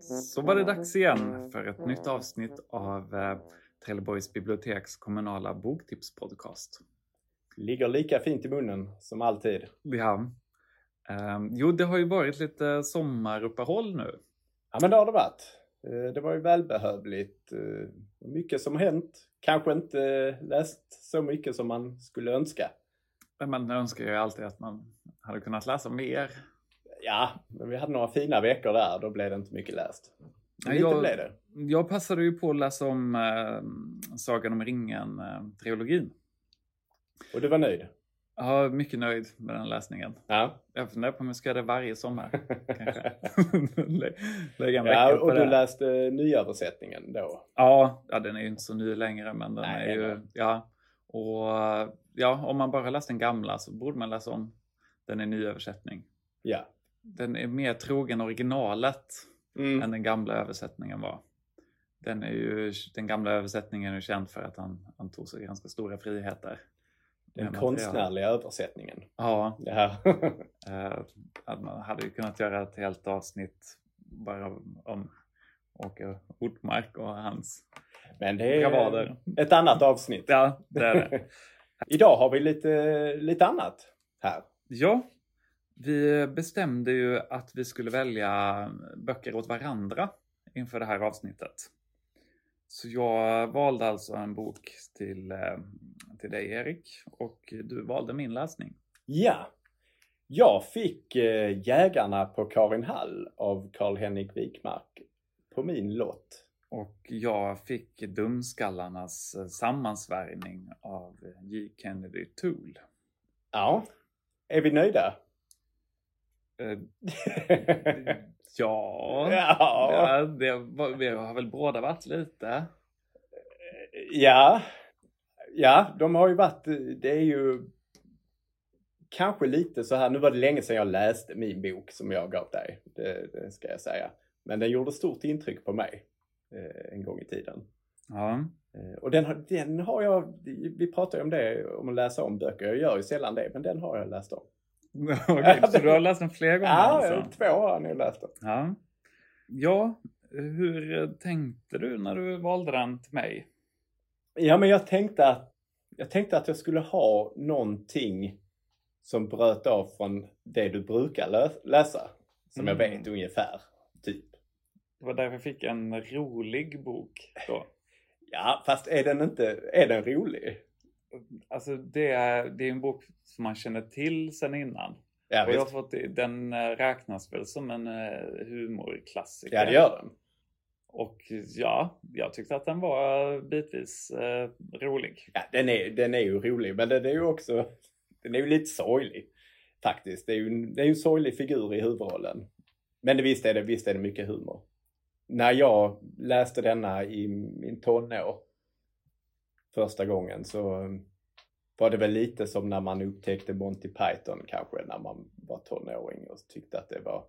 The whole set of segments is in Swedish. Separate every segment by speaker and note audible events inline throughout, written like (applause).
Speaker 1: Så var det dags igen för ett nytt avsnitt av eh, Trelleborgs biblioteks kommunala boktipspodcast.
Speaker 2: Ligger lika fint i munnen som alltid.
Speaker 1: Ja. Eh, jo, det har ju varit lite sommaruppehåll nu.
Speaker 2: Ja, men det har det varit. Eh, det var ju välbehövligt. Eh, mycket som hänt. Kanske inte läst så mycket som man skulle önska.
Speaker 1: Men Man önskar ju alltid att man hade kunnat läsa mer.
Speaker 2: Ja, men vi hade några fina veckor där. Då blev det inte mycket läst. Men
Speaker 1: jag,
Speaker 2: blev det.
Speaker 1: jag passade ju på att läsa om eh, Sagan om ringen-trilogin.
Speaker 2: Och du var nöjd?
Speaker 1: Jag är mycket nöjd med den läsningen.
Speaker 2: Ja.
Speaker 1: Jag funderar på om jag ska göra det varje sommar. (laughs) kanske. (laughs) Lä- Lägga en
Speaker 2: ja
Speaker 1: på
Speaker 2: och
Speaker 1: det.
Speaker 2: du läste nyöversättningen då?
Speaker 1: Ja, ja, den är ju inte så ny längre men den
Speaker 2: Nej,
Speaker 1: är
Speaker 2: det
Speaker 1: ju, ja. Och ja, om man bara läst den gamla så borde man läsa om den i nyöversättning.
Speaker 2: Ja.
Speaker 1: Den är mer trogen originalet
Speaker 2: Mm.
Speaker 1: än den gamla översättningen var. Den, är ju, den gamla översättningen är känd för att han, han tog sig ganska stora friheter.
Speaker 2: Den konstnärliga översättningen.
Speaker 1: Ja,
Speaker 2: Ja. (laughs)
Speaker 1: eh, att man hade ju kunnat göra ett helt avsnitt bara om Åke Ortmark och hans
Speaker 2: Men det är
Speaker 1: bravader.
Speaker 2: ett annat avsnitt.
Speaker 1: Ja, det är det. (laughs)
Speaker 2: Idag har vi lite, lite annat här.
Speaker 1: Ja, vi bestämde ju att vi skulle välja böcker åt varandra inför det här avsnittet. Så jag valde alltså en bok till, eh, till dig Erik och du valde min läsning.
Speaker 2: Ja. Jag fick eh, Jägarna på Karin Hall av Karl-Henrik Wikmark på min lott.
Speaker 1: Och jag fick Dumskallarnas eh, sammansvärjning av J. Kennedy Toole.
Speaker 2: Ja. Är vi nöjda?
Speaker 1: Eh, (laughs) Ja,
Speaker 2: ja.
Speaker 1: ja det, vi har väl båda varit lite.
Speaker 2: Ja. Ja, de har ju varit, det är ju kanske lite så här, nu var det länge sedan jag läste min bok som jag gav dig, det, det ska jag säga. Men den gjorde stort intryck på mig eh, en gång i tiden.
Speaker 1: Ja.
Speaker 2: Eh, och den har, den har jag, vi pratar ju om det, om att läsa om böcker, jag gör ju sällan det, men den har jag läst om. (laughs)
Speaker 1: Okej, så du har läst den flera gånger
Speaker 2: Ja,
Speaker 1: alltså?
Speaker 2: två har jag nu läst dem.
Speaker 1: Ja. ja, hur tänkte du när du valde den till mig?
Speaker 2: Ja, men jag tänkte att jag tänkte att jag skulle ha någonting som bröt av från det du brukar lä- läsa. Som jag
Speaker 1: Mm.
Speaker 2: vet ungefär, typ.
Speaker 1: Det var därför jag fick en rolig bok då. (laughs)
Speaker 2: Ja, fast är den inte, är den rolig?
Speaker 1: Alltså det är, det är en bok som man känner till sen innan.
Speaker 2: Ja,
Speaker 1: och jag har
Speaker 2: visst.
Speaker 1: fått, den eh, räknas väl som en eh, humorklassiker.
Speaker 2: ja det gör den.
Speaker 1: Och ja, jag tyckte att den var bitvis eh, rolig.
Speaker 2: Ja, den är, den är ju rolig, men den är ju också, den är ju lite sorglig. Faktiskt. Det är ju en, det är en sorglig figur i huvudrollen. Men det, visst, är det, visst är det mycket humor. När jag läste denna i min tonår första gången så var det väl lite som när man upptäckte Monty Python kanske när man var tonåring och tyckte att det var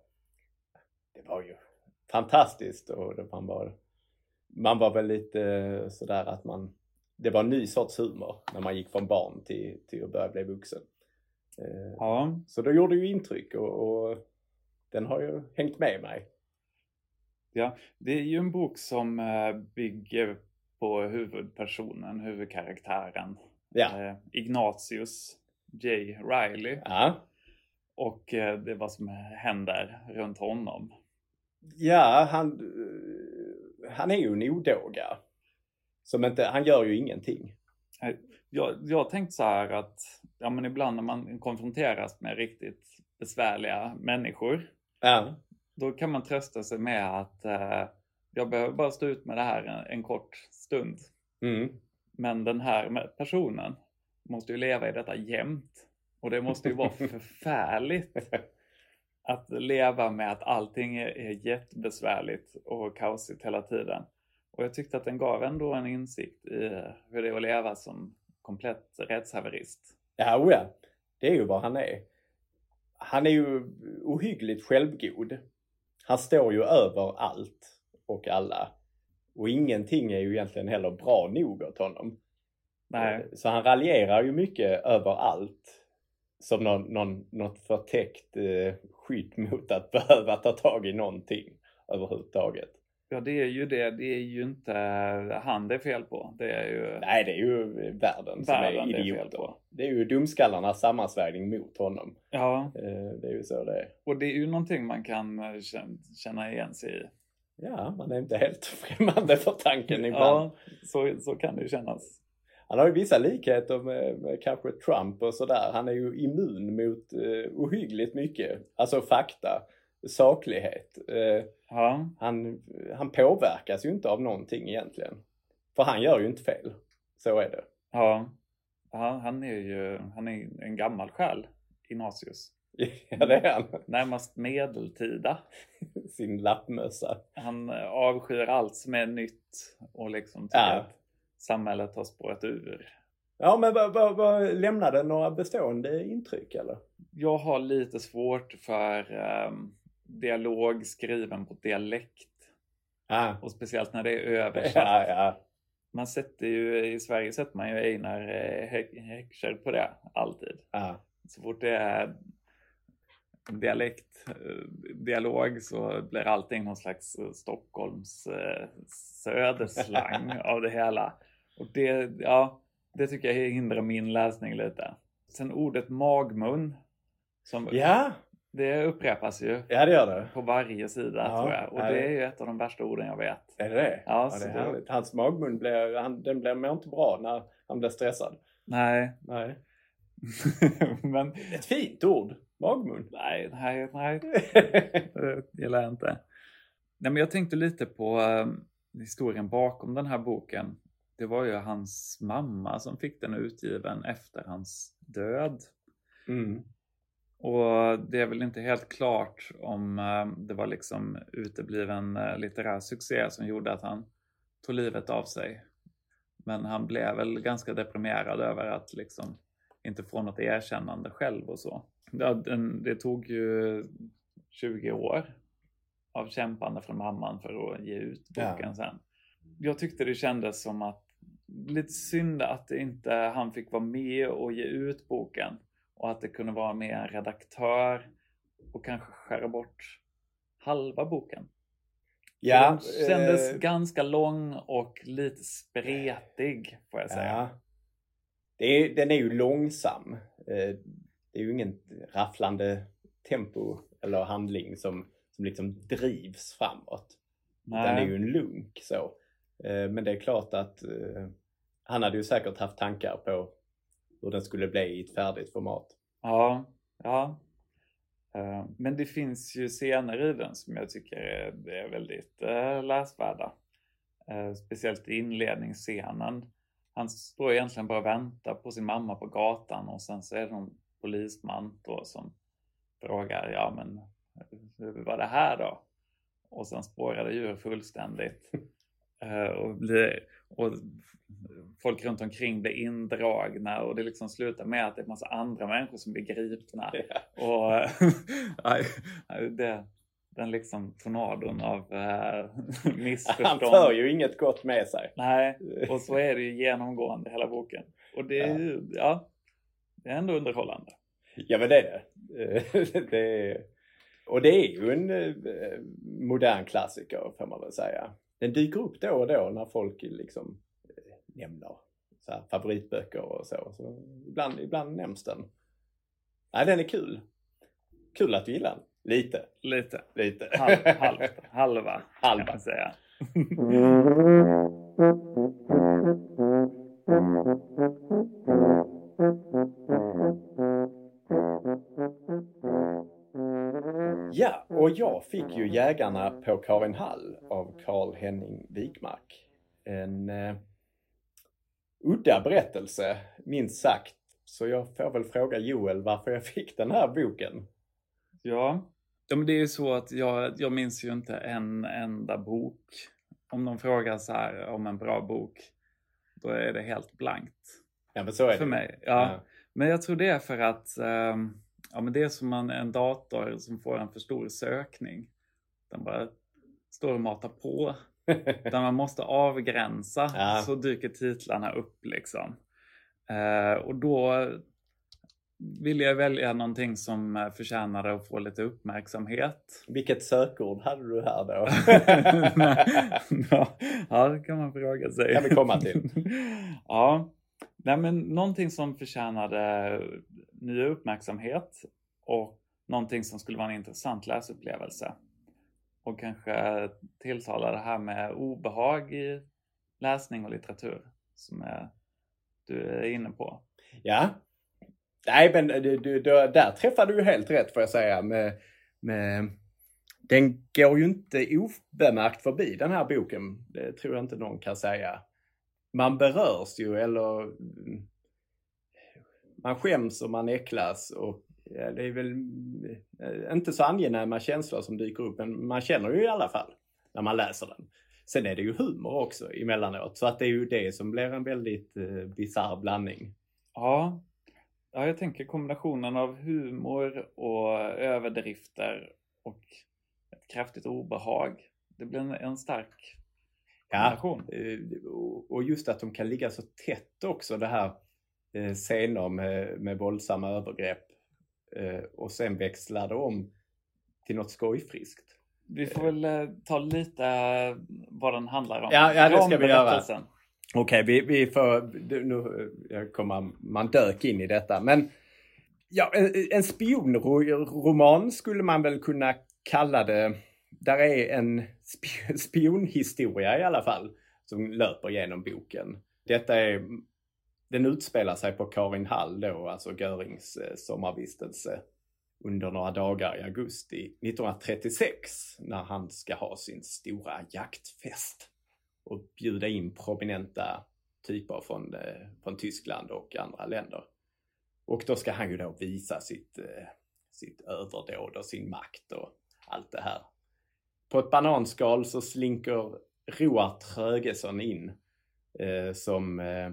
Speaker 2: det var ju fantastiskt och det, man var man var väl lite sådär att man det var en ny sorts humor när man gick från barn till, till att börja bli vuxen. Eh,
Speaker 1: Ja,
Speaker 2: Så det gjorde ju intryck och, och den har ju hängt med mig.
Speaker 1: det är ju en bok som eh, bygger på huvudpersonen, huvudkaraktären.
Speaker 2: Ja.
Speaker 1: Eh, Ignatius J. Riley.
Speaker 2: Ja,
Speaker 1: Och eh, det är vad som händer runt honom.
Speaker 2: Ja han, eh, han är ju en odåga. Som inte, han gör ju ingenting.
Speaker 1: Jag, jag tänkte så här att ja, men ibland när man konfronteras med riktigt besvärliga människor
Speaker 2: Ja,
Speaker 1: då kan man trösta sig med att eh, jag behöver bara stå ut med det här en, en kort stund.
Speaker 2: mm.
Speaker 1: Men den här personen måste ju leva i detta jämt. Och det måste ju vara (laughs) förfärligt att leva med att allting är, är jättebesvärligt och kaosigt hela tiden. Och jag tyckte att den gav ändå en insikt i hur det är att leva som komplett rättshaverist.
Speaker 2: Ja, oh ja. Det är ju vad han är. Han är ju ohyggligt självgod. Han står ju över allt och alla. Och ingenting är ju egentligen heller bra nog åt honom.
Speaker 1: Nej.
Speaker 2: Eh, Så han raljerar ju mycket över allt. Som någon, någon, något förtäckt eh, skydd mot att (laughs) behöva ta tag i någonting överhuvudtaget.
Speaker 1: Ja, det är ju det. Det är ju inte han det är fel på. Det är ju...
Speaker 2: Nej, det är ju världen som
Speaker 1: Världen
Speaker 2: är
Speaker 1: det är
Speaker 2: idioter.
Speaker 1: på.
Speaker 2: Det är ju dumskallarnas sammansvärjning mot honom.
Speaker 1: Ja,
Speaker 2: Eh, Det är ju så det är.
Speaker 1: och det är ju någonting man kan eh, kän- känna igen sig i.
Speaker 2: Ja, man är inte helt (laughs) främmande för tanken ibland.
Speaker 1: Ja, så, så kan det ju kännas.
Speaker 2: Han har ju vissa likheter med, med kanske Trump och sådär. Han är ju immun mot eh, ohyggligt mycket. Alltså fakta, saklighet. Eh,
Speaker 1: Ja,
Speaker 2: han, han påverkas ju inte av någonting egentligen. För han gör ju inte fel. Så är det.
Speaker 1: ja. ja han är ju han är en gammal själ, Ignatius. (laughs)
Speaker 2: ja, det är han.
Speaker 1: Närmast medeltida.
Speaker 2: Sin lappmössa.
Speaker 1: Han eh, avskyr allt som är nytt och liksom
Speaker 2: Ja.
Speaker 1: att samhället har spårat ur.
Speaker 2: Ja, men vad, vad, vad lämnade några bestående intryck eller?
Speaker 1: Jag har lite svårt för um, dialog skriven på dialekt.
Speaker 2: Ja,
Speaker 1: Och speciellt när det är (laughs) översatt.
Speaker 2: ja, ja.
Speaker 1: Man sätter ju, i Sverige sätter man ju Einar eh, Hä- Häckskär på det, alltid.
Speaker 2: ja.
Speaker 1: Så fort det är dialekt, eh, dialog så blir allting någon slags eh, Stockholms eh, (laughs) söderslang av det hela. Och det, ja, det tycker jag hindrar min läsning lite. Sen ordet magmun, som,
Speaker 2: ja,
Speaker 1: det upprepas ju
Speaker 2: ja det gör det.
Speaker 1: på varje sida
Speaker 2: Ja,
Speaker 1: tror jag. Och det är ju ett av de värsta orden jag vet.
Speaker 2: Är det det?
Speaker 1: Ja,
Speaker 2: Ja, det är härligt. Hans magmun blir, han, den blir mer inte bra när han blir stressad.
Speaker 1: Nej,
Speaker 2: Nej. (laughs)
Speaker 1: men
Speaker 2: Ett fint ord. Magmun.
Speaker 1: nej, nej, nej. (laughs) Det gillar jag inte. Nej, men jag tänkte lite på eh, historien bakom den här boken. Det var ju hans mamma som fick den utgiven efter hans död.
Speaker 2: mm.
Speaker 1: Och det är väl inte helt klart om eh, det var liksom utebliven eh, litterär succé som gjorde att han tog livet av sig. Men han blev väl ganska deprimerad över att liksom inte få något erkännande själv och så. Den, det tog ju 20 år av kämpande från mamman för att ge ut boken
Speaker 2: Ja.
Speaker 1: sen. Jag tyckte det kändes som att lite synd att inte han fick vara med och ge ut boken och att det kunde vara med en redaktör och kanske skära bort halva boken.
Speaker 2: Ja.
Speaker 1: Den kändes
Speaker 2: eh,
Speaker 1: ganska lång och lite spretig får jag säga.
Speaker 2: ja. Det är, den är ju långsam. Eh, Det är ju ingen rafflande tempo eller handling som, som liksom drivs framåt. Utan det är ju en lunk så. Eh, Men det är klart att eh, han hade ju säkert haft tankar på hur den skulle bli i ett färdigt format.
Speaker 1: Ja, ja. Eh, Men det finns ju scener i den som jag tycker är, väldigt läsvärda. Speciellt i inledningsscenen. Han står egentligen bara och väntar på sin mamma på gatan och sen så är det någon polisman då som frågar, ja men hur var det här då? Och sen spårar det ur fullständigt. (laughs) Eh, och, blir, och folk runt omkring blir indragna och det liksom slutar med att det är massa andra människor som blir gripna. Och (laughs) nej, nej, det, den liksom tornadon av eh, (laughs)
Speaker 2: Han
Speaker 1: missförstånd.
Speaker 2: för ju inget gott med sig.
Speaker 1: Nej, (laughs) och så är det ju genomgående hela boken. Och det är ju, ja, det är ändå underhållande.
Speaker 2: Ja men det är det. Eh, det är, och det är ju en eh, modern klassiker får man väl säga. Den dyker upp då och då när folk liksom eh, nämner så här, favoritböcker och så. så ibland, ibland nämns den. Nej den är kul. Kul att du gillar den. Lite,
Speaker 1: Lite.
Speaker 2: lite.
Speaker 1: Halv, halvt, (laughs) halva,
Speaker 2: Halva.
Speaker 1: kan man säga. (laughs)
Speaker 2: och jag fick ju Jägarna på Karin Hall av Karl Henning Wikmark. En eh, udda berättelse, minst sagt. Så jag får väl fråga Joel varför jag fick den här boken.
Speaker 1: Ja, ja men det är ju så att jag, jag minns ju inte en enda bok. Om någon frågar så här om en bra bok, då är det helt blankt
Speaker 2: Ja, men så är
Speaker 1: för
Speaker 2: det.
Speaker 1: mig. Ja. Men jag tror det är för att ehm, ja, men det är som en, en dator som får en för stor sökning. Den bara står och matar på. (laughs) Där man måste avgränsa
Speaker 2: Ja.
Speaker 1: så dyker titlarna upp liksom. Eh, och då vill jag välja någonting som eh, förtjänar att få lite uppmärksamhet.
Speaker 2: Vilket sökord hade du här då? (laughs)
Speaker 1: ja, det kan man fråga sig.
Speaker 2: kan vi komma till. (laughs)
Speaker 1: ja, Nej, men någonting som förtjänade ny uppmärksamhet och någonting som skulle vara en intressant läsupplevelse. Och kanske tilltala det här med obehag i läsning och litteratur som är, du är inne på.
Speaker 2: Ja. Nej, men eh, du, du, där träffade du helt rätt får jag säga. Med, med, den går ju inte obemärkt förbi den här boken. Det tror jag inte någon kan säga. Man berörs ju eller mm, man skäms och man äcklas och det är väl eh, inte så angenäma känslor som dyker upp men man känner ju i alla fall när man läser den. Sen är det ju humor också emellanåt så att det är ju det som blir en väldigt eh, bisarr blandning.
Speaker 1: Ja. ja, jag tänker kombinationen av humor och överdrifter och ett kraftigt obehag. Det blir en, en stark kombination.
Speaker 2: Ja, eh, och just att de kan ligga så tätt också det här eh, scener med, med våldsamma övergrepp eh, och sen växlar det om till något skojfriskt.
Speaker 1: Vi får väl eh, ta lite eh, vad den handlar om.
Speaker 2: Ja, ja det ska vi göra. Okej, okay, vi, vi får... Nu kommer man dök in i detta. Men ja, en, en spionroman skulle man väl kunna kalla det. Där är en spionhistoria i alla fall som löper genom boken. Detta är den utspelar sig på Karin Hall då, alltså Görings eh, sommarvistelse under några dagar i augusti 1936 när han ska ha sin stora jaktfest och bjuda in prominenta typer från, eh, från Tyskland och andra länder. Och då ska han ju då visa sitt, eh, sitt överdåd och sin makt och allt det här. På ett bananskal så slinker Roar Trögesson in eh, som eh,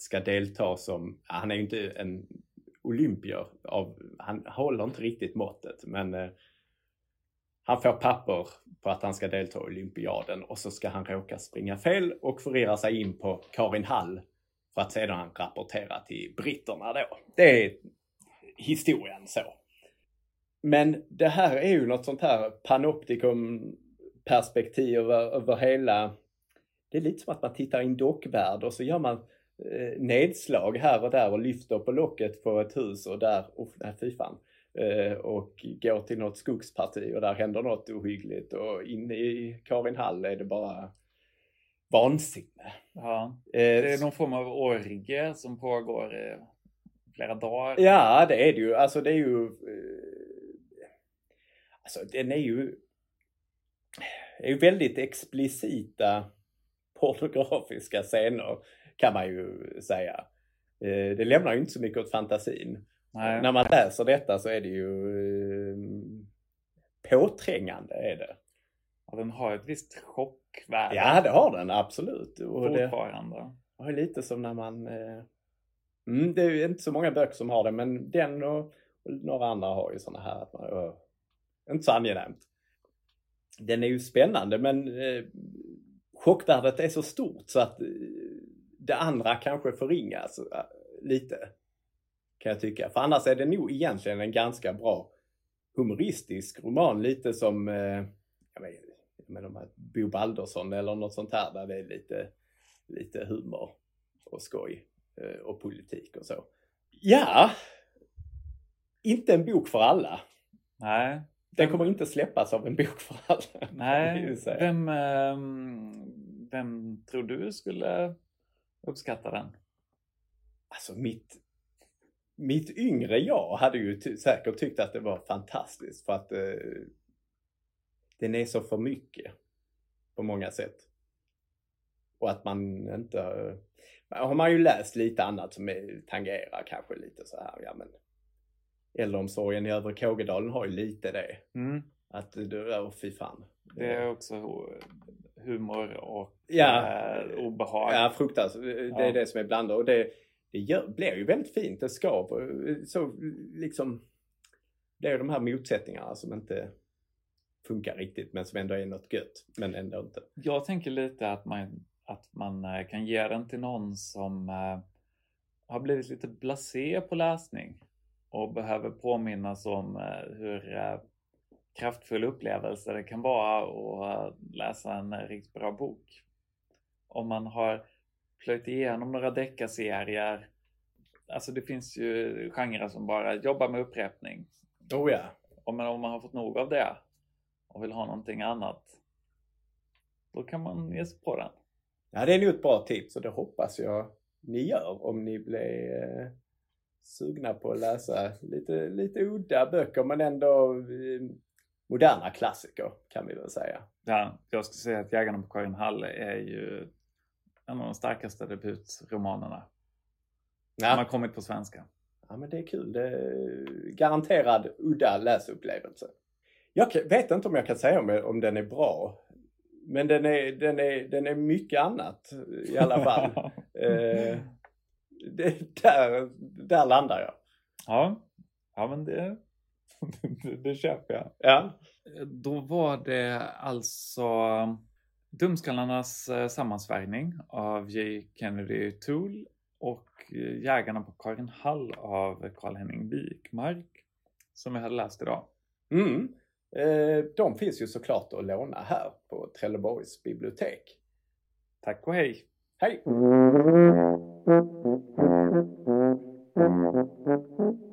Speaker 2: ska delta som, han är ju inte en olympier, av, han håller inte riktigt måttet men eh, han får papper på att han ska delta i olympiaden och så ska han råka springa fel och förirra sig in på Karin Hall för att sedan rapportera till britterna då. Det är historien så. Men det här är ju något sånt här panoptikum perspektiv över, över hela... Det är lite som att man tittar i en dockvärld och så gör man nedslag här och där och lyfter på locket på ett hus och där, oh, nej fy fan. Eh, och går till något skogsparti och där händer något ohyggligt och inne i Karin Hall är det bara vansinne.
Speaker 1: Ja, eh, det är någon form av orgie som pågår i flera dagar.
Speaker 2: Ja, det är det ju. Alltså det är ju... Eh, alltså den är ju... Det är ju väldigt explicita pornografiska scener kan man ju säga. Eh, det lämnar ju inte så mycket åt fantasin. Nej. När man läser detta så är det ju eh, påträngande är det.
Speaker 1: Ja, den har ett visst chockvärde.
Speaker 2: Ja, det har den absolut.
Speaker 1: Och Fortfarande.
Speaker 2: Det är lite som när man... Eh, mm, det är ju inte så många böcker som har det, men den och, och några andra har ju sådana här att man... Inte så angenämt. Den är ju spännande men eh, chockvärdet är så stort så att det andra kanske förringas äh, lite. Kan jag tycka. För annars är det nog egentligen en ganska bra humoristisk roman. Lite som eh, jag vet, jag menar, Bo Baldersson eller något sånt här där det är lite, lite humor och skoj eh, och politik och så. Ja, inte en bok för alla.
Speaker 1: Nej.
Speaker 2: Den kommer inte släppas av en bok för alla. (laughs)
Speaker 1: Nej, vem, ehm, vem tror du skulle uppskattar den?
Speaker 2: Alltså mitt, mitt yngre jag hade ju säkert tyckt att det var fantastiskt för att eh, den är så för mycket på många sätt. Och att man inte... Eh, har man ju läst lite annat som är, tangerar kanske lite så här, ja men äldreomsorgen i Övre Kågedalen har ju lite det.
Speaker 1: Mm.
Speaker 2: Att, åh fy fan.
Speaker 1: Det är också humor och ja, eh, obehag.
Speaker 2: Ja, fruktansvärt. Det är ja. det som är blandat. Och det, det gör, blir ju väldigt fint. Det skaver så liksom. Det är de här motsättningarna som inte funkar riktigt men som ändå är något gött. Men ändå inte.
Speaker 1: Jag tänker lite att man, att man eh, kan ge den till någon som eh, har blivit lite blasé på läsning och behöver påminnas om eh, hur eh, kraftfull upplevelse det kan vara att läsa en riktigt bra bok. Om man har plöjt igenom några deckarserier. Alltså det finns ju genrer som bara jobbar med upprepning.
Speaker 2: Oh ja.
Speaker 1: Och men om man har fått nog av det och vill ha någonting annat. Då kan man ge sig på den.
Speaker 2: Ja, det är nog ett bra tips och det hoppas jag ni gör om ni blir eh, sugna på att läsa lite, lite udda böcker men ändå eh, moderna klassiker kan vi väl säga.
Speaker 1: Ja, jag skulle säga att Jägarna på Karin Hall är ju en av de starkaste debutromanerna.
Speaker 2: Ja.
Speaker 1: Som har kommit på svenska.
Speaker 2: Ja men det är kul. Det är garanterad udda läsupplevelse. Jag vet inte om jag kan säga om, om den är bra. Men den är, den, är, den är mycket annat i alla fall. (laughs) eh, det, där, där landar jag.
Speaker 1: ja. ja, men det, (laughs) det, det köper jag.
Speaker 2: Ja.
Speaker 1: Då var det alltså Dumskallarnas eh, sammansvärjning av J. Kennedy Toole och eh, Jägarna på Karin Hall av Karl-Henning Wikmark som jag hade läst idag.
Speaker 2: Mm. Eh, de finns ju såklart att låna här på Trelleborgs bibliotek.
Speaker 1: Tack och hej!
Speaker 2: Hej!
Speaker 3: Thank you.